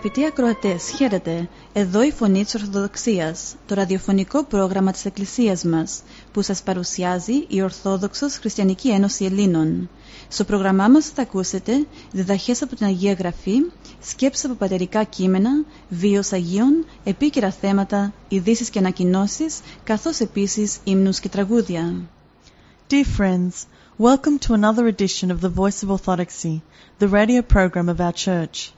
Αγαπητοί ακροατές, χαίρετε. Εδώ η Φωνή της Ορθοδοξίας, το ραδιοφωνικό πρόγραμμα της Εκκλησίας μας, που σας παρουσιάζει η Ορθόδοξος Χριστιανική Ένωση Ελλήνων. Στο πρόγραμμά μας θα ακούσετε διδαχές από την Αγία Γραφή, σκέψεις από πατερικά κείμενα, βίος Αγίων, επίκαιρα θέματα, ειδήσεις και ανακοινώσεις, καθώς επίσης ύμνους και τραγούδια. Dear friends, welcome to another edition of the Voice of Orthodoxy, the radio program of our church.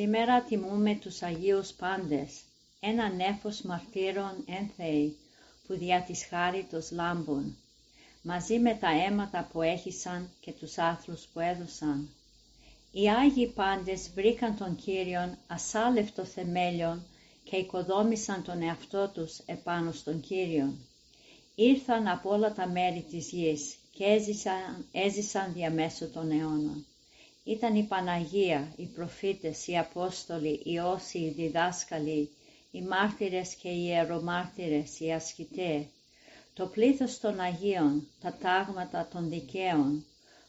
Σήμερα τιμούμε τους Αγίους Πάντες, ένα νέφος μαρτύρων εν Θεή, που δια της χάριτος λάμπουν, μαζί με τα αίματα που έχησαν και τους άθλους που έδωσαν. Οι Άγιοι Πάντες βρήκαν τον Κύριον ασάλευτο θεμέλιον και οικοδόμησαν τον εαυτό τους επάνω στον Κύριον. Ήρθαν από όλα τα μέρη της γης και έζησαν, έζησαν διαμέσου των αιώνων. Ήταν η Παναγία, οι προφήτες, οι Απόστολοι, οι Όσοι, οι διδάσκαλοι, οι μάρτυρες και οι ιερομάρτυρες, οι ασκητέ, το πλήθος των Αγίων, τα τάγματα των δικαίων,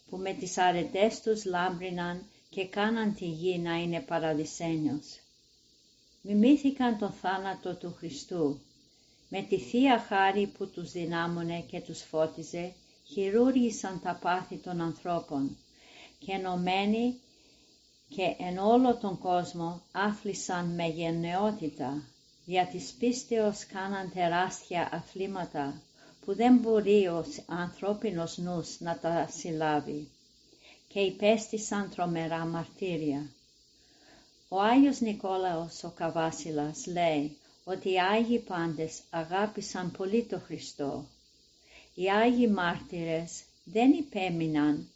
που με τις αρετές τους λάμπριναν και κάναν τη γη να είναι παραδεισένιος. Μιμήθηκαν τον θάνατο του Χριστού, με τη Θεία Χάρη που τους δυνάμωνε και τους φώτιζε, χειρούργησαν τα πάθη των ανθρώπων, και ενωμένοι και εν όλο τον κόσμο άθλισαν με γενναιότητα, δια της πίστεως κάναν τεράστια αθλήματα που δεν μπορεί ο ανθρώπινος νους να τα συλλάβει και υπέστησαν τρομερά μαρτύρια. Ο Άγιος Νικόλαος ο Καβάσιλας λέει ότι οι Άγιοι πάντες αγάπησαν πολύ το Χριστό. Οι Άγιοι μάρτυρες δεν υπέμειναν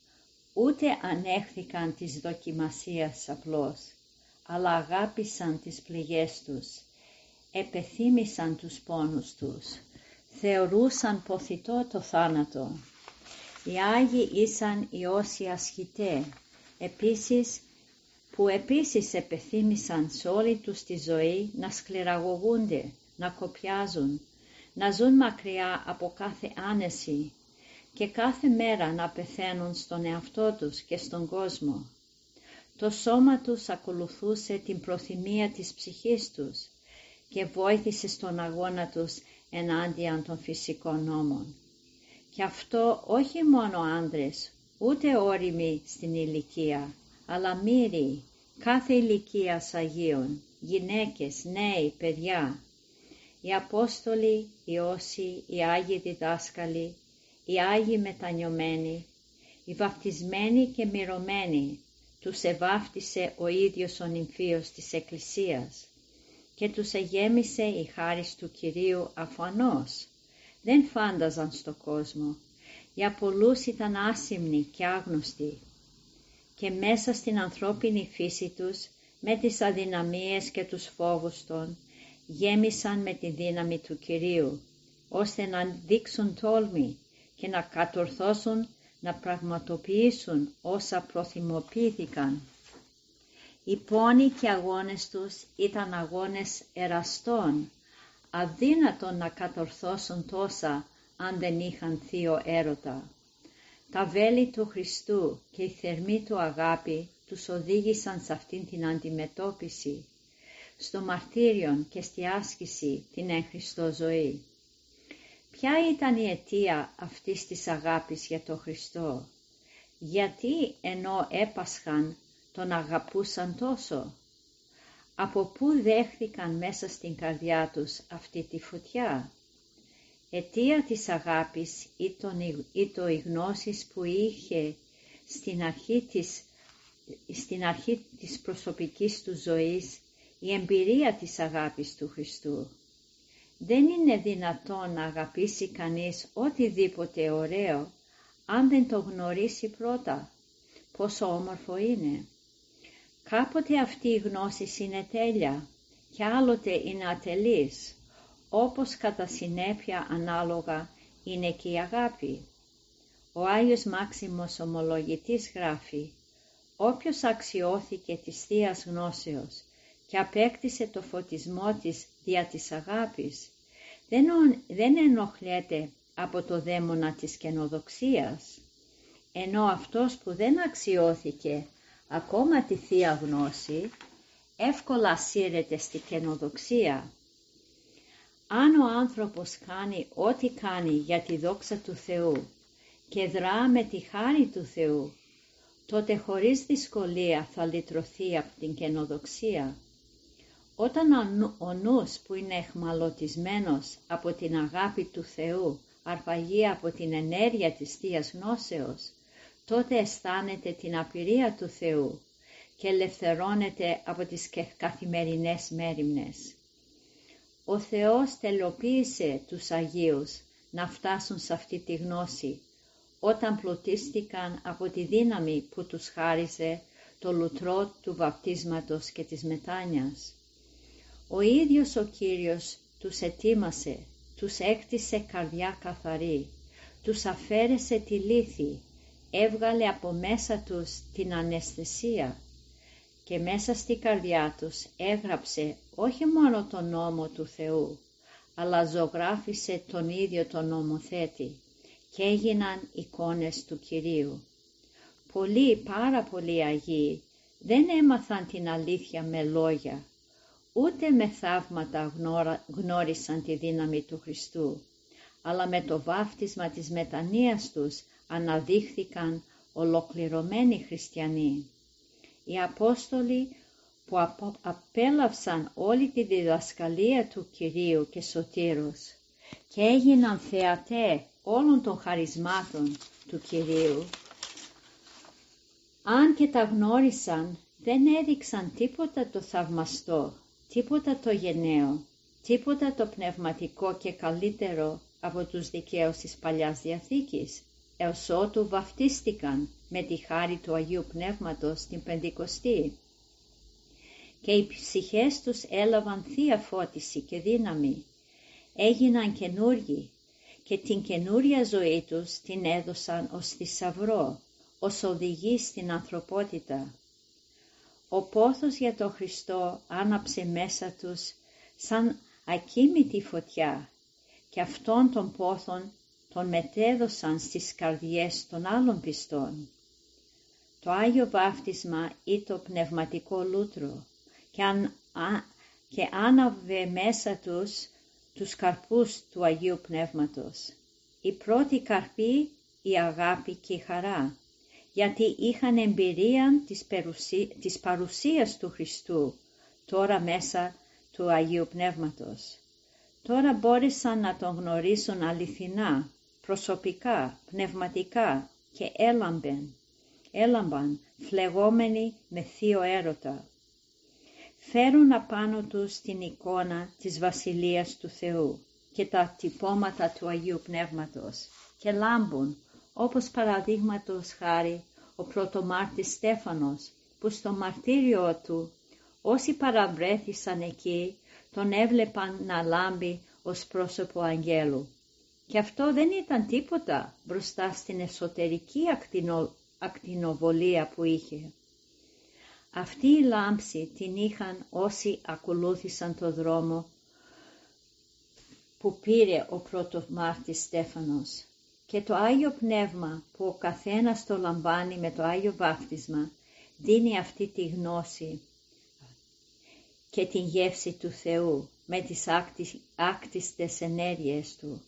ούτε ανέχθηκαν της δοκιμασίας απλώς, αλλά αγάπησαν τις πληγές τους, επεθύμησαν τους πόνους τους, θεωρούσαν ποθητό το θάνατο. Οι Άγιοι ήσαν οι όσοι ασχητέ, επίσης που επίσης επεθύμησαν σε όλη τους τη ζωή να σκληραγωγούνται, να κοπιάζουν, να ζουν μακριά από κάθε άνεση, και κάθε μέρα να πεθαίνουν στον εαυτό τους και στον κόσμο. Το σώμα τους ακολουθούσε την προθυμία της ψυχής τους και βοήθησε στον αγώνα τους ενάντια των φυσικών νόμων. Και αυτό όχι μόνο άντρες, ούτε όριμοι στην ηλικία, αλλά μύροι, κάθε ηλικία Αγίων, γυναίκες, νέοι, παιδιά. Οι Απόστολοι, οι Όσοι, οι Άγιοι Διδάσκαλοι, οι Άγιοι μετανιωμένοι, οι βαφτισμένοι και μυρωμένοι, τους εβάφτισε ο ίδιος ο νυμφίος της Εκκλησίας και τους εγέμισε η χάρις του Κυρίου αφανώς. Δεν φάνταζαν στο κόσμο. Για πολλούς ήταν άσημνοι και άγνωστοι και μέσα στην ανθρώπινη φύση τους με τις αδυναμίες και τους φόβους των γέμισαν με τη δύναμη του Κυρίου ώστε να δείξουν τόλμη και να κατορθώσουν να πραγματοποιήσουν όσα προθυμοποιήθηκαν. Οι πόνοι και αγώνες τους ήταν αγώνες εραστών, αδύνατον να κατορθώσουν τόσα αν δεν είχαν θείο έρωτα. Τα βέλη του Χριστού και η θερμή του αγάπη τους οδήγησαν σε αυτήν την αντιμετώπιση, στο μαρτύριον και στη άσκηση την εν Χριστώ ζωή. Ποια ήταν η αιτία αυτής της αγάπης για τον Χριστό, γιατί ενώ έπασχαν τον αγαπούσαν τόσο, από πού δέχθηκαν μέσα στην καρδιά τους αυτή τη φωτιά; Αιτία της αγάπης ή το η γνώσης που είχε στην αρχή της, στην αρχή της προσωπικής του ζωής η εμπειρία της αγάπης του Χριστού. Δεν είναι δυνατόν να αγαπήσει κανείς οτιδήποτε ωραίο αν δεν το γνωρίσει πρώτα πόσο όμορφο είναι. Κάποτε αυτή η γνώση είναι τέλεια και άλλοτε είναι ατελής, όπως κατά συνέπεια ανάλογα είναι και η αγάπη. Ο Άγιος Μάξιμος Ομολογητής γράφει «Όποιος αξιώθηκε της Θείας Γνώσεως και απέκτησε το φωτισμό της δια της αγάπης, δεν, δεν ενοχλέται από το δαίμονα της καινοδοξίας, ενώ αυτός που δεν αξιώθηκε ακόμα τη Θεία Γνώση, εύκολα σύρεται στη καινοδοξία. Αν ο άνθρωπος κάνει ό,τι κάνει για τη δόξα του Θεού και δρά με τη χάρη του Θεού, τότε χωρίς δυσκολία θα λυτρωθεί από την καινοδοξία. Όταν ο νους που είναι εχμαλωτισμένος από την αγάπη του Θεού αρπαγεί από την ενέργεια της Θείας Γνώσεως, τότε αισθάνεται την απειρία του Θεού και ελευθερώνεται από τις καθημερινές μέρημνες. Ο Θεός τελοποίησε τους Αγίους να φτάσουν σε αυτή τη γνώση όταν πλουτίστηκαν από τη δύναμη που τους χάριζε το λουτρό του βαπτίσματος και της μετάνοιας. Ο ίδιος ο Κύριος τους ετοίμασε, τους έκτισε καρδιά καθαρή, τους αφαίρεσε τη λύθη, έβγαλε από μέσα τους την αναισθησία και μέσα στη καρδιά τους έγραψε όχι μόνο τον νόμο του Θεού, αλλά ζωγράφισε τον ίδιο τον νομοθέτη και έγιναν εικόνες του Κυρίου. Πολλοί, πάρα πολλοί Αγίοι δεν έμαθαν την αλήθεια με λόγια, ούτε με θαύματα γνώρισαν τη δύναμη του Χριστού, αλλά με το βάφτισμα της μετανοίας τους αναδείχθηκαν ολοκληρωμένοι χριστιανοί. Οι Απόστολοι που απέλαυσαν όλη τη διδασκαλία του Κυρίου και Σωτήρους και έγιναν θεατέ όλων των χαρισμάτων του Κυρίου, αν και τα γνώρισαν, δεν έδειξαν τίποτα το θαυμαστό, τίποτα το γενναίο, τίποτα το πνευματικό και καλύτερο από τους δικαίους της Παλιάς Διαθήκης, έως ότου βαφτίστηκαν με τη χάρη του Αγίου Πνεύματος την Πεντηκοστή. Και οι ψυχές τους έλαβαν θεία φώτιση και δύναμη, έγιναν καινούργοι και την καινούρια ζωή τους την έδωσαν ως θησαυρό, ως οδηγή στην ανθρωπότητα. Ο πόθος για τον Χριστό άναψε μέσα τους σαν ακίμητη φωτιά και αυτόν τον πόθον τον μετέδωσαν στις καρδιές των άλλων πιστών. Το Άγιο Βάφτισμα ή το πνευματικό λούτρο και, αν, και άναβε μέσα τους τους καρπούς του Αγίου Πνεύματος. Η πρώτη καρπή η αγάπη και η χαρά, γιατί είχαν εμπειρία της, της παρουσίας του Χριστού, τώρα μέσα του Αγίου Πνεύματος. Τώρα μπόρεσαν να τον γνωρίσουν αληθινά, προσωπικά, πνευματικά και έλαμπεν, έλαμπαν φλεγόμενοι με θείο έρωτα φέρουν απάνω τους την εικόνα της Βασιλείας του Θεού και τα τυπώματα του Αγίου Πνεύματος και λάμπουν, όπως παραδείγματος χάρη ο πρωτομάρτης Στέφανος, που στο μαρτύριο του όσοι παραβρέθησαν εκεί τον έβλεπαν να λάμπει ως πρόσωπο αγγέλου. Και αυτό δεν ήταν τίποτα μπροστά στην εσωτερική ακτινο, ακτινοβολία που είχε. Αυτή η λάμψη την είχαν όσοι ακολούθησαν το δρόμο που πήρε ο πρωτομάρτης Στέφανος και το Άγιο Πνεύμα που ο καθένας το λαμβάνει με το Άγιο Βάφτισμα δίνει αυτή τη γνώση και την γεύση του Θεού με τις άκτιστες ενέργειες Του.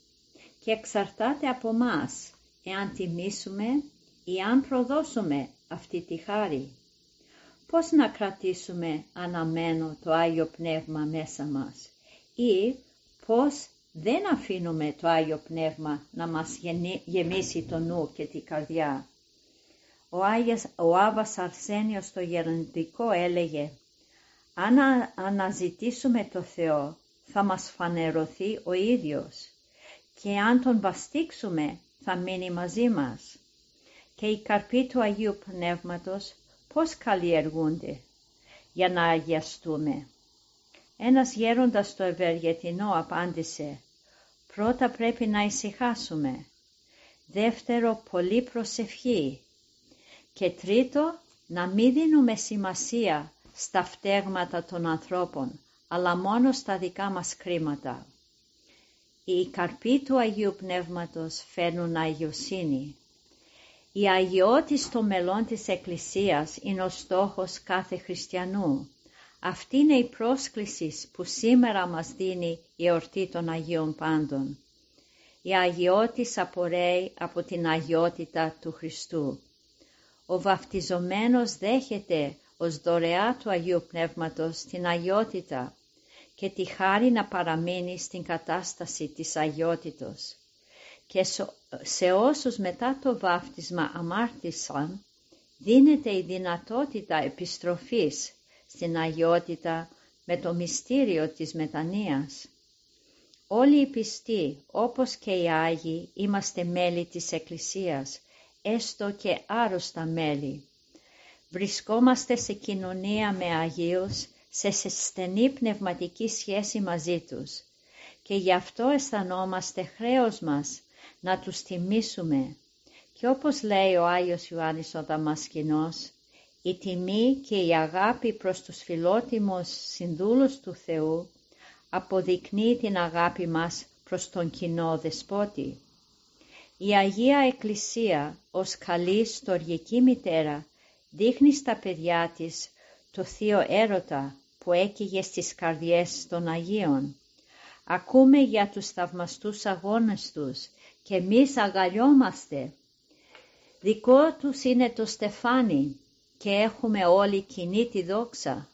Και εξαρτάται από μας εάν τιμήσουμε ή αν προδώσουμε αυτή τη χάρη. Πώς να κρατήσουμε αναμένο το Άγιο Πνεύμα μέσα μας ή πώς δεν αφήνουμε το Άγιο Πνεύμα να μας γεμίσει το νου και την καρδιά. Ο, Άγιος, ο Άβας Αρσένιος το γεροντικό έλεγε Αν αναζητήσουμε το Θεό θα μας φανερωθεί ο ίδιος και αν τον βαστίξουμε θα μείνει μαζί μας. Και οι καρποί του Αγίου Πνεύματος πώς καλλιεργούνται για να αγιαστούμε. Ένας γέροντας το Ευεργετινό απάντησε «Πρώτα πρέπει να ησυχάσουμε, δεύτερο πολύ προσευχή και τρίτο να μην δίνουμε σημασία στα φταίγματα των ανθρώπων, αλλά μόνο στα δικά μας κρίματα. Οι καρποί του Αγίου Πνεύματος φέρνουν αγιοσύνη. Η αγιότητα στο μελών της Εκκλησίας είναι ο στόχος κάθε χριστιανού. Αυτή είναι η πρόσκληση που σήμερα μας δίνει η ορτή των Αγίων Πάντων. Η αγιότης απορρέει από την αγιότητα του Χριστού. Ο βαφτιζομένος δέχεται ως δωρεά του Αγίου Πνεύματος την αγιότητα και τη χάρη να παραμείνει στην κατάσταση της αγιότητος. Και σε όσους μετά το βάφτισμα αμάρτησαν, δίνεται η δυνατότητα επιστροφής στην αγιότητα με το μυστήριο της μετανοίας. Όλοι οι πιστοί, όπως και οι Άγιοι, είμαστε μέλη της Εκκλησίας, έστω και άρρωστα μέλη. Βρισκόμαστε σε κοινωνία με Αγίους, σε στενή πνευματική σχέση μαζί τους και γι' αυτό αισθανόμαστε χρέος μας να τους τιμήσουμε. Και όπως λέει ο Άγιος Ιωάννης ο Δαμασκηνός, η τιμή και η αγάπη προς τους φιλότιμους συνδούλους του Θεού αποδεικνύει την αγάπη μας προς τον κοινό δεσπότη. Η Αγία Εκκλησία ως καλή στοργική μητέρα δείχνει στα παιδιά της το θείο έρωτα που έκυγε στις καρδιές των Αγίων. Ακούμε για τους θαυμαστούς αγώνες τους και εμείς αγαλιόμαστε. Δικό τους είναι το στεφάνι και έχουμε όλοι κοινή τη δόξα.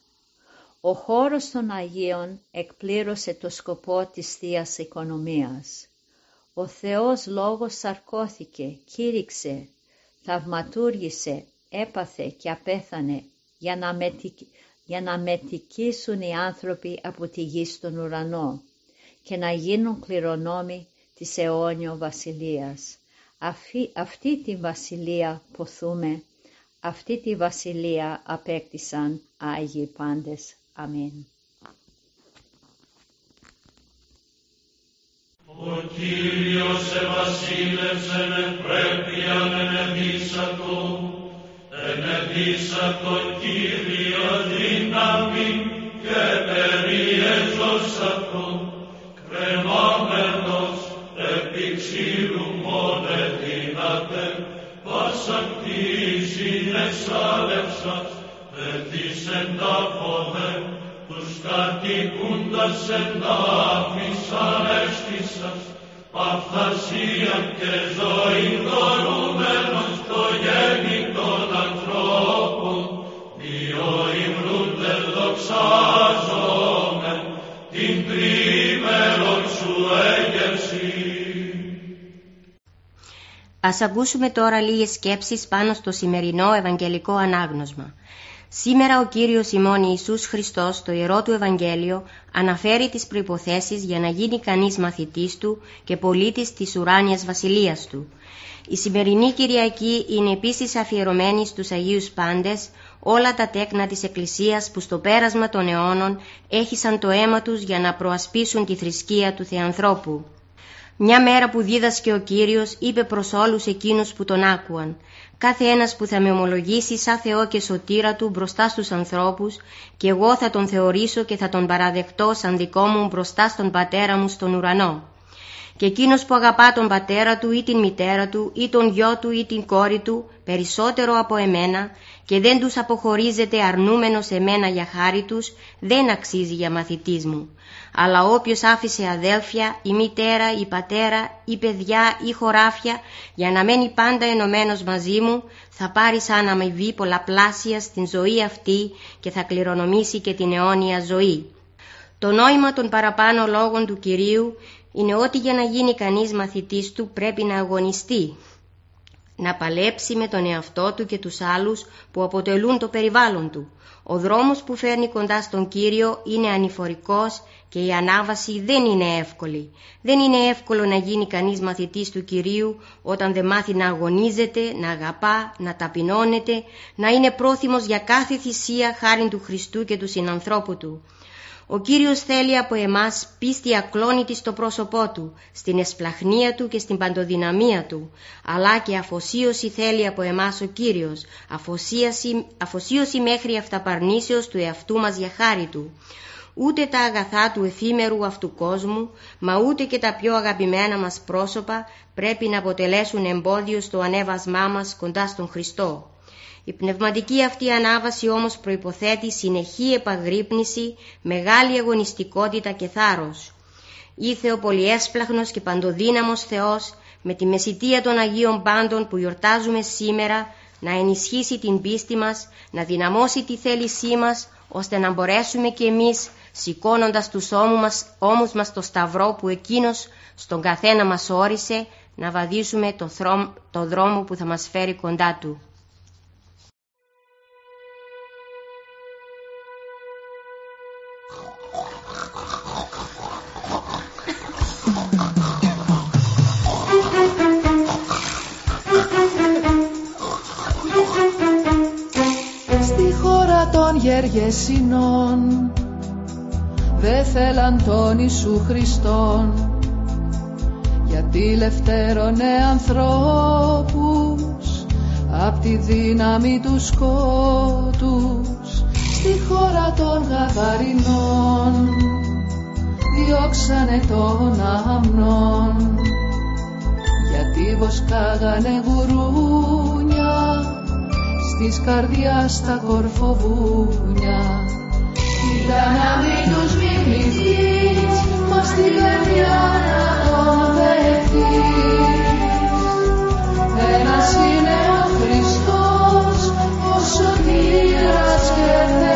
Ο χώρος των Αγίων εκπλήρωσε το σκοπό της θείας Οικονομίας. Ο Θεός Λόγος σαρκώθηκε, κήρυξε, θαυματούργησε, έπαθε και απέθανε για να, για να μετικήσουν οι άνθρωποι από τη γη στον ουρανό και να γίνουν κληρονόμοι της αιώνιο βασιλείας. Αυτή, αυτή τη βασιλεία ποθούμε, αυτή τη βασιλεία απέκτησαν Άγιοι πάντες. Αμήν. Ο Κύριος ευασίλευσεν πρέπει ανενεδίσατο, ενεδίσατο Κύριο δύναμη και περιέζωσατο, κρεμάμενος επί ξύλου μόνε δύναται, lepša, lepša, pretišem da pole, puškati kundašem da piša, reštišaš, pa flašijan kežo i do rumeno, što je bio im rudel dok Ας ακούσουμε τώρα λίγες σκέψεις πάνω στο σημερινό Ευαγγελικό Ανάγνωσμα. Σήμερα ο Κύριος ημών Ιησούς Χριστός στο Ιερό Του Ευαγγέλιο αναφέρει τις προϋποθέσεις για να γίνει κανείς μαθητής Του και πολίτης της ουράνιας βασιλείας Του. Η σημερινή Κυριακή είναι επίσης αφιερωμένη στους Αγίους Πάντες, όλα τα τέκνα της Εκκλησίας που στο πέρασμα των αιώνων έχησαν το αίμα τους για να προασπίσουν τη θρησκεία του Θεανθρώπου. Μια μέρα που δίδασκε ο Κύριος είπε προς όλους εκείνους που τον άκουαν κάθε ένας που θα με ομολογήσει σαν Θεό και σωτήρα Του μπροστά στους ανθρώπους και εγώ θα τον θεωρήσω και θα τον παραδεχτώ σαν δικό μου μπροστά στον Πατέρα μου στον ουρανό. Και εκείνος που αγαπά τον πατέρα του ή την μητέρα του ή τον γιο του ή την κόρη του περισσότερο από εμένα και δεν τους αποχωρίζεται αρνούμενος εμένα για χάρη τους, δεν αξίζει για μαθητής μου αλλά όποιος άφησε αδέλφια, η μητέρα, η πατέρα, η παιδιά ή χωράφια για να μένει πάντα ενωμένος μαζί μου, θα πάρει σαν αμοιβή πολλαπλάσια στην ζωή αυτή και θα κληρονομήσει και την αιώνια ζωή. Το νόημα των παραπάνω λόγων του Κυρίου είναι ότι για να γίνει κανείς μαθητής του πρέπει να αγωνιστεί, να παλέψει με τον εαυτό του και τους άλλους που αποτελούν το περιβάλλον του. Ο δρόμος που φέρνει κοντά στον Κύριο είναι ανηφορικός και η ανάβαση δεν είναι εύκολη. Δεν είναι εύκολο να γίνει κανείς μαθητής του Κυρίου όταν δεν μάθει να αγωνίζεται, να αγαπά, να ταπεινώνεται, να είναι πρόθυμος για κάθε θυσία χάρη του Χριστού και του συνανθρώπου του. Ο Κύριος θέλει από εμάς πίστη ακλόνητη στο πρόσωπό Του, στην εσπλαχνία Του και στην παντοδυναμία Του, αλλά και αφοσίωση θέλει από εμάς ο Κύριος, αφοσίωση, αφοσίωση μέχρι αυταπαρνήσεως του εαυτού μας για χάρη Του. Ούτε τα αγαθά του εφήμερου αυτού κόσμου, μα ούτε και τα πιο αγαπημένα μας πρόσωπα πρέπει να αποτελέσουν εμπόδιο στο ανέβασμά μας κοντά στον Χριστό. Η πνευματική αυτή ανάβαση όμως προϋποθέτει συνεχή επαγρύπνηση, μεγάλη αγωνιστικότητα και θάρρος. Ήθε ο πολυέσπλαχνος και παντοδύναμος Θεός με τη μεσητεία των Αγίων Πάντων που γιορτάζουμε σήμερα να ενισχύσει την πίστη μας, να δυναμώσει τη θέλησή μας ώστε να μπορέσουμε κι εμείς σηκώνοντας τους ώμους μας, ώμους μας το σταυρό που εκείνος στον καθένα μας όρισε να βαδίσουμε το, το δρόμο που θα μας φέρει κοντά του. Γεργεσινών δε θέλαν τον Ιησού Χριστόν. Γιατί λευτέρωνε ανθρώπους απ' τη δύναμη του σκότους στη χώρα των Γαδαρινών διώξανε τον αμνών. Γιατί βοσκάγανε γουρούνια της καρδιάς τα κορφοβούνια. Κοίτα να μην τους μιμηθείς, μας στην καρδιά να τον δεχτείς Ένας είναι ο Χριστός, ο σωτήρας και Θεός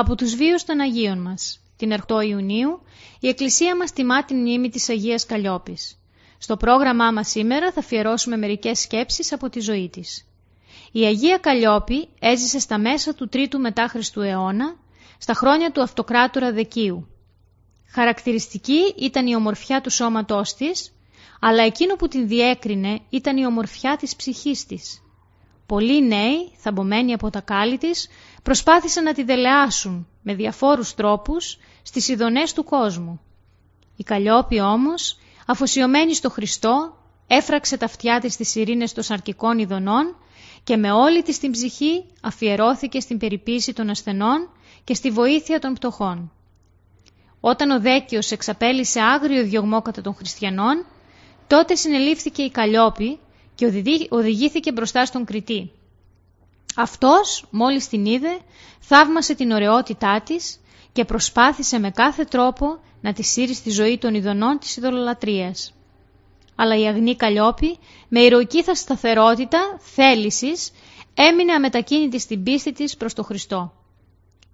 από τους βίους των Αγίων μας. Την 8 Ιουνίου η Εκκλησία μας τιμά την μνήμη της Αγίας Καλλιόπης. Στο πρόγραμμά μας σήμερα θα αφιερώσουμε μερικές σκέψεις από τη ζωή της. Η Αγία Καλλιόπη έζησε στα μέσα του 3ου μετά Χριστού αιώνα, στα χρόνια του αυτοκράτορα Δεκίου. Χαρακτηριστική ήταν η ομορφιά του σώματός της, αλλά εκείνο που την διέκρινε ήταν η ομορφιά της ψυχής της. Πολλοί νέοι, θαμπομένοι από τα κάλλη της, προσπάθησαν να τη δελεάσουν με διαφόρους τρόπους στις ειδονές του κόσμου. Η Καλλιόπη όμως, αφοσιωμένη στο Χριστό, έφραξε τα αυτιά της στις ειρήνες των σαρκικών ειδονών και με όλη της την ψυχή αφιερώθηκε στην περιποίηση των ασθενών και στη βοήθεια των πτωχών. Όταν ο Δέκιος εξαπέλυσε άγριο διωγμό κατά των χριστιανών, τότε συνελήφθηκε η Καλλιόπη και οδηγήθηκε μπροστά στον Κριτή. Αυτός, μόλις την είδε, θαύμασε την ωραιότητά της και προσπάθησε με κάθε τρόπο να τη σύρει στη ζωή των ειδονών της ειδωλολατρίας. Αλλά η αγνή Καλλιόπη, με ηρωική θα σταθερότητα, θέλησης, έμεινε αμετακίνητη στην πίστη της προς τον Χριστό.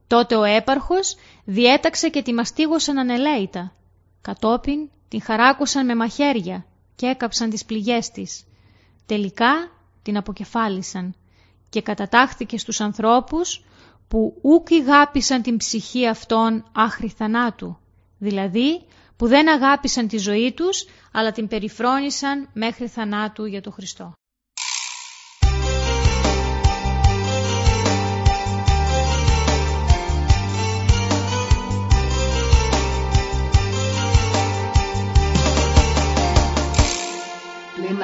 Τότε ο έπαρχος διέταξε και τη μαστίγωσαν ανελαίητα. Κατόπιν την χαράκωσαν με μαχαίρια και έκαψαν τις πληγές της. Τελικά την αποκεφάλισαν και κατατάχθηκε στους ανθρώπους που ούκ ηγάπησαν την ψυχή αυτών άχρη θανάτου, δηλαδή που δεν αγάπησαν τη ζωή τους, αλλά την περιφρόνησαν μέχρι θανάτου για τον Χριστό.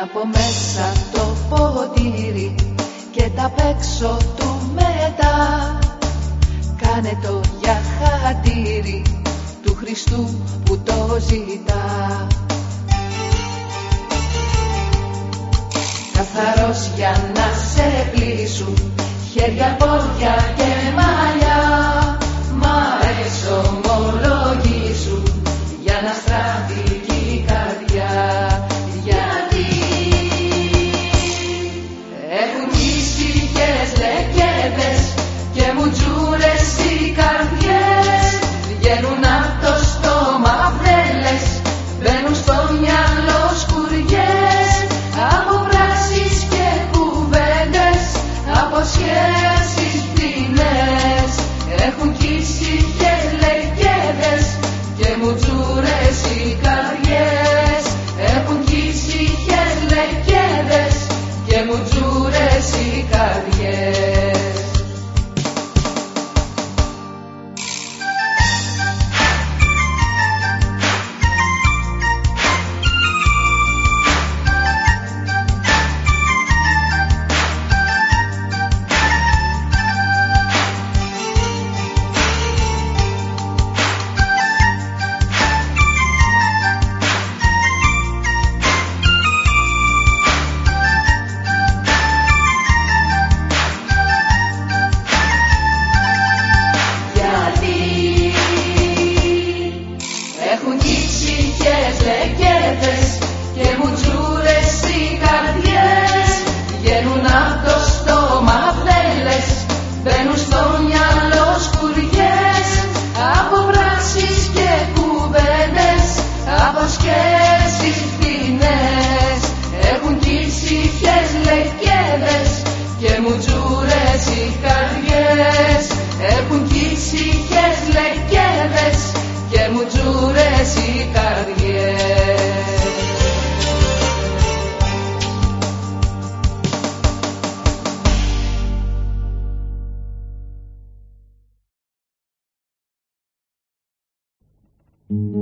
Από μέσα το ποτήρι και τα παίξω του μετά. Κάνε το για χατήρι του Χριστού που το ζητά. Καθαρός για να σε πλήσουν χέρια, πόδια και μαλλιά. Μα εξομολογήσουν για να στραφεί Mm-hmm.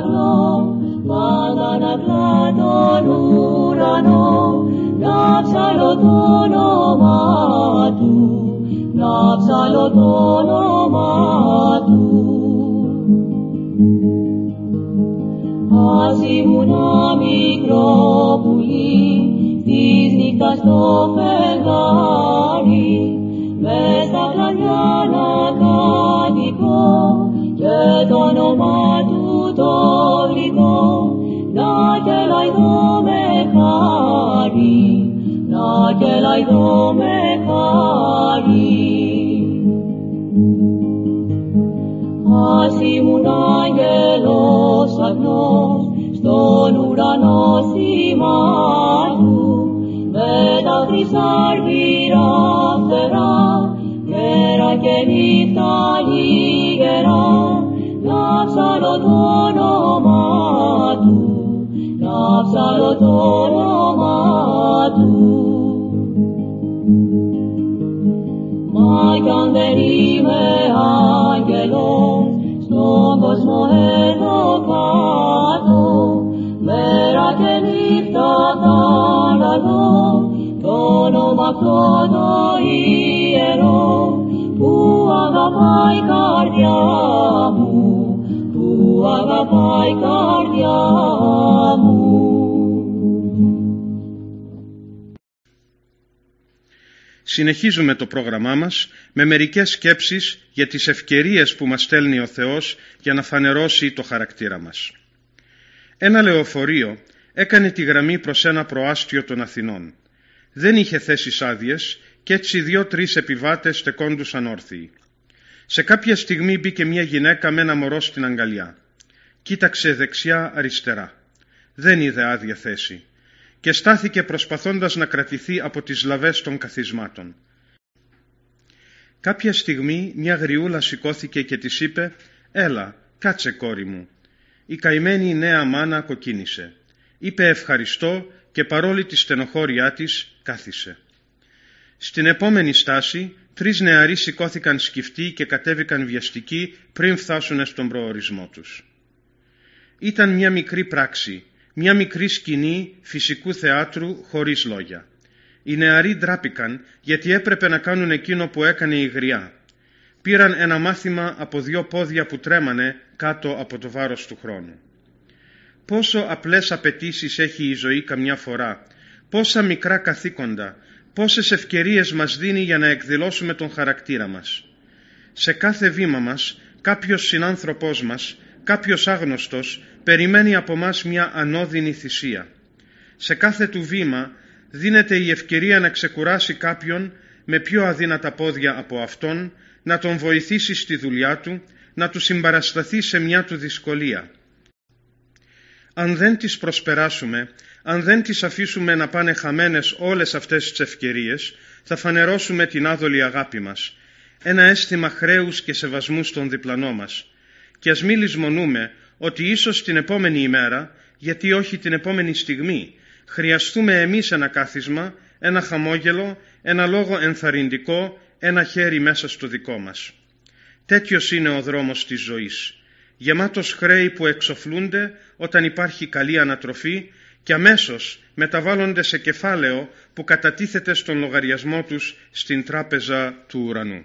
Ταγνώ πάντα να κλάτω τον ουρανό να ψαλώ το όνομα του να ψαλώ το όνομα του Ας ήμουν μικρό πουλί της νύχτας στο φεγγάρι idò me cari. Ας ήμουν αγνός στον ουρανό σημάδου με τα χρυσάρβυρα φτερά μέρα Συνεχίζουμε το πρόγραμμά μας με μερικές σκέψεις για τις ευκαιρίες που μας στέλνει ο Θεός για να φανερώσει το χαρακτήρα μας. Ένα λεωφορείο έκανε τη γραμμή προς ένα προάστιο των Αθηνών. Δεν είχε θέσεις άδειες και έτσι δύο-τρεις επιβάτες στεκόντουσαν όρθιοι. Σε κάποια στιγμή μπήκε μια γυναίκα με ένα μωρό στην αγκαλιά. Κοίταξε δεξιά αριστερά. Δεν είδε άδεια θέση και στάθηκε προσπαθώντας να κρατηθεί από τις λαβές των καθισμάτων. Κάποια στιγμή μια γριούλα σηκώθηκε και της είπε «Έλα, κάτσε κόρη μου». Η καημένη νέα μάνα κοκκίνησε. Είπε ευχαριστώ και παρόλη τη στενοχώριά της κάθισε. Στην επόμενη στάση τρεις νεαροί σηκώθηκαν σκυφτοί και κατέβηκαν βιαστικοί πριν φτάσουν στον προορισμό τους. Ήταν μια μικρή πράξη μια μικρή σκηνή φυσικού θεάτρου χωρίς λόγια. Οι νεαροί ντράπηκαν γιατί έπρεπε να κάνουν εκείνο που έκανε η γριά. Πήραν ένα μάθημα από δύο πόδια που τρέμανε κάτω από το βάρος του χρόνου. Πόσο απλές απαιτήσεις έχει η ζωή καμιά φορά, πόσα μικρά καθήκοντα, πόσες ευκαιρίες μας δίνει για να εκδηλώσουμε τον χαρακτήρα μας. Σε κάθε βήμα μας, κάποιος συνάνθρωπός μας, κάποιος άγνωστος, περιμένει από μας μια ανώδυνη θυσία. Σε κάθε του βήμα δίνεται η ευκαιρία να ξεκουράσει κάποιον με πιο αδύνατα πόδια από αυτόν, να τον βοηθήσει στη δουλειά του, να του συμπαρασταθεί σε μια του δυσκολία. Αν δεν τις προσπεράσουμε, αν δεν τις αφήσουμε να πάνε χαμένες όλες αυτές τις ευκαιρίες, θα φανερώσουμε την άδολη αγάπη μας, ένα αίσθημα χρέους και σεβασμού στον διπλανό μας. Και ας μη λησμονούμε ότι ίσως την επόμενη ημέρα, γιατί όχι την επόμενη στιγμή, χρειαστούμε εμείς ένα κάθισμα, ένα χαμόγελο, ένα λόγο ενθαρρυντικό, ένα χέρι μέσα στο δικό μας. Τέτοιος είναι ο δρόμος της ζωής, γεμάτος χρέη που εξοφλούνται όταν υπάρχει καλή ανατροφή και αμέσως μεταβάλλονται σε κεφάλαιο που κατατίθεται στον λογαριασμό τους στην τράπεζα του ουρανού.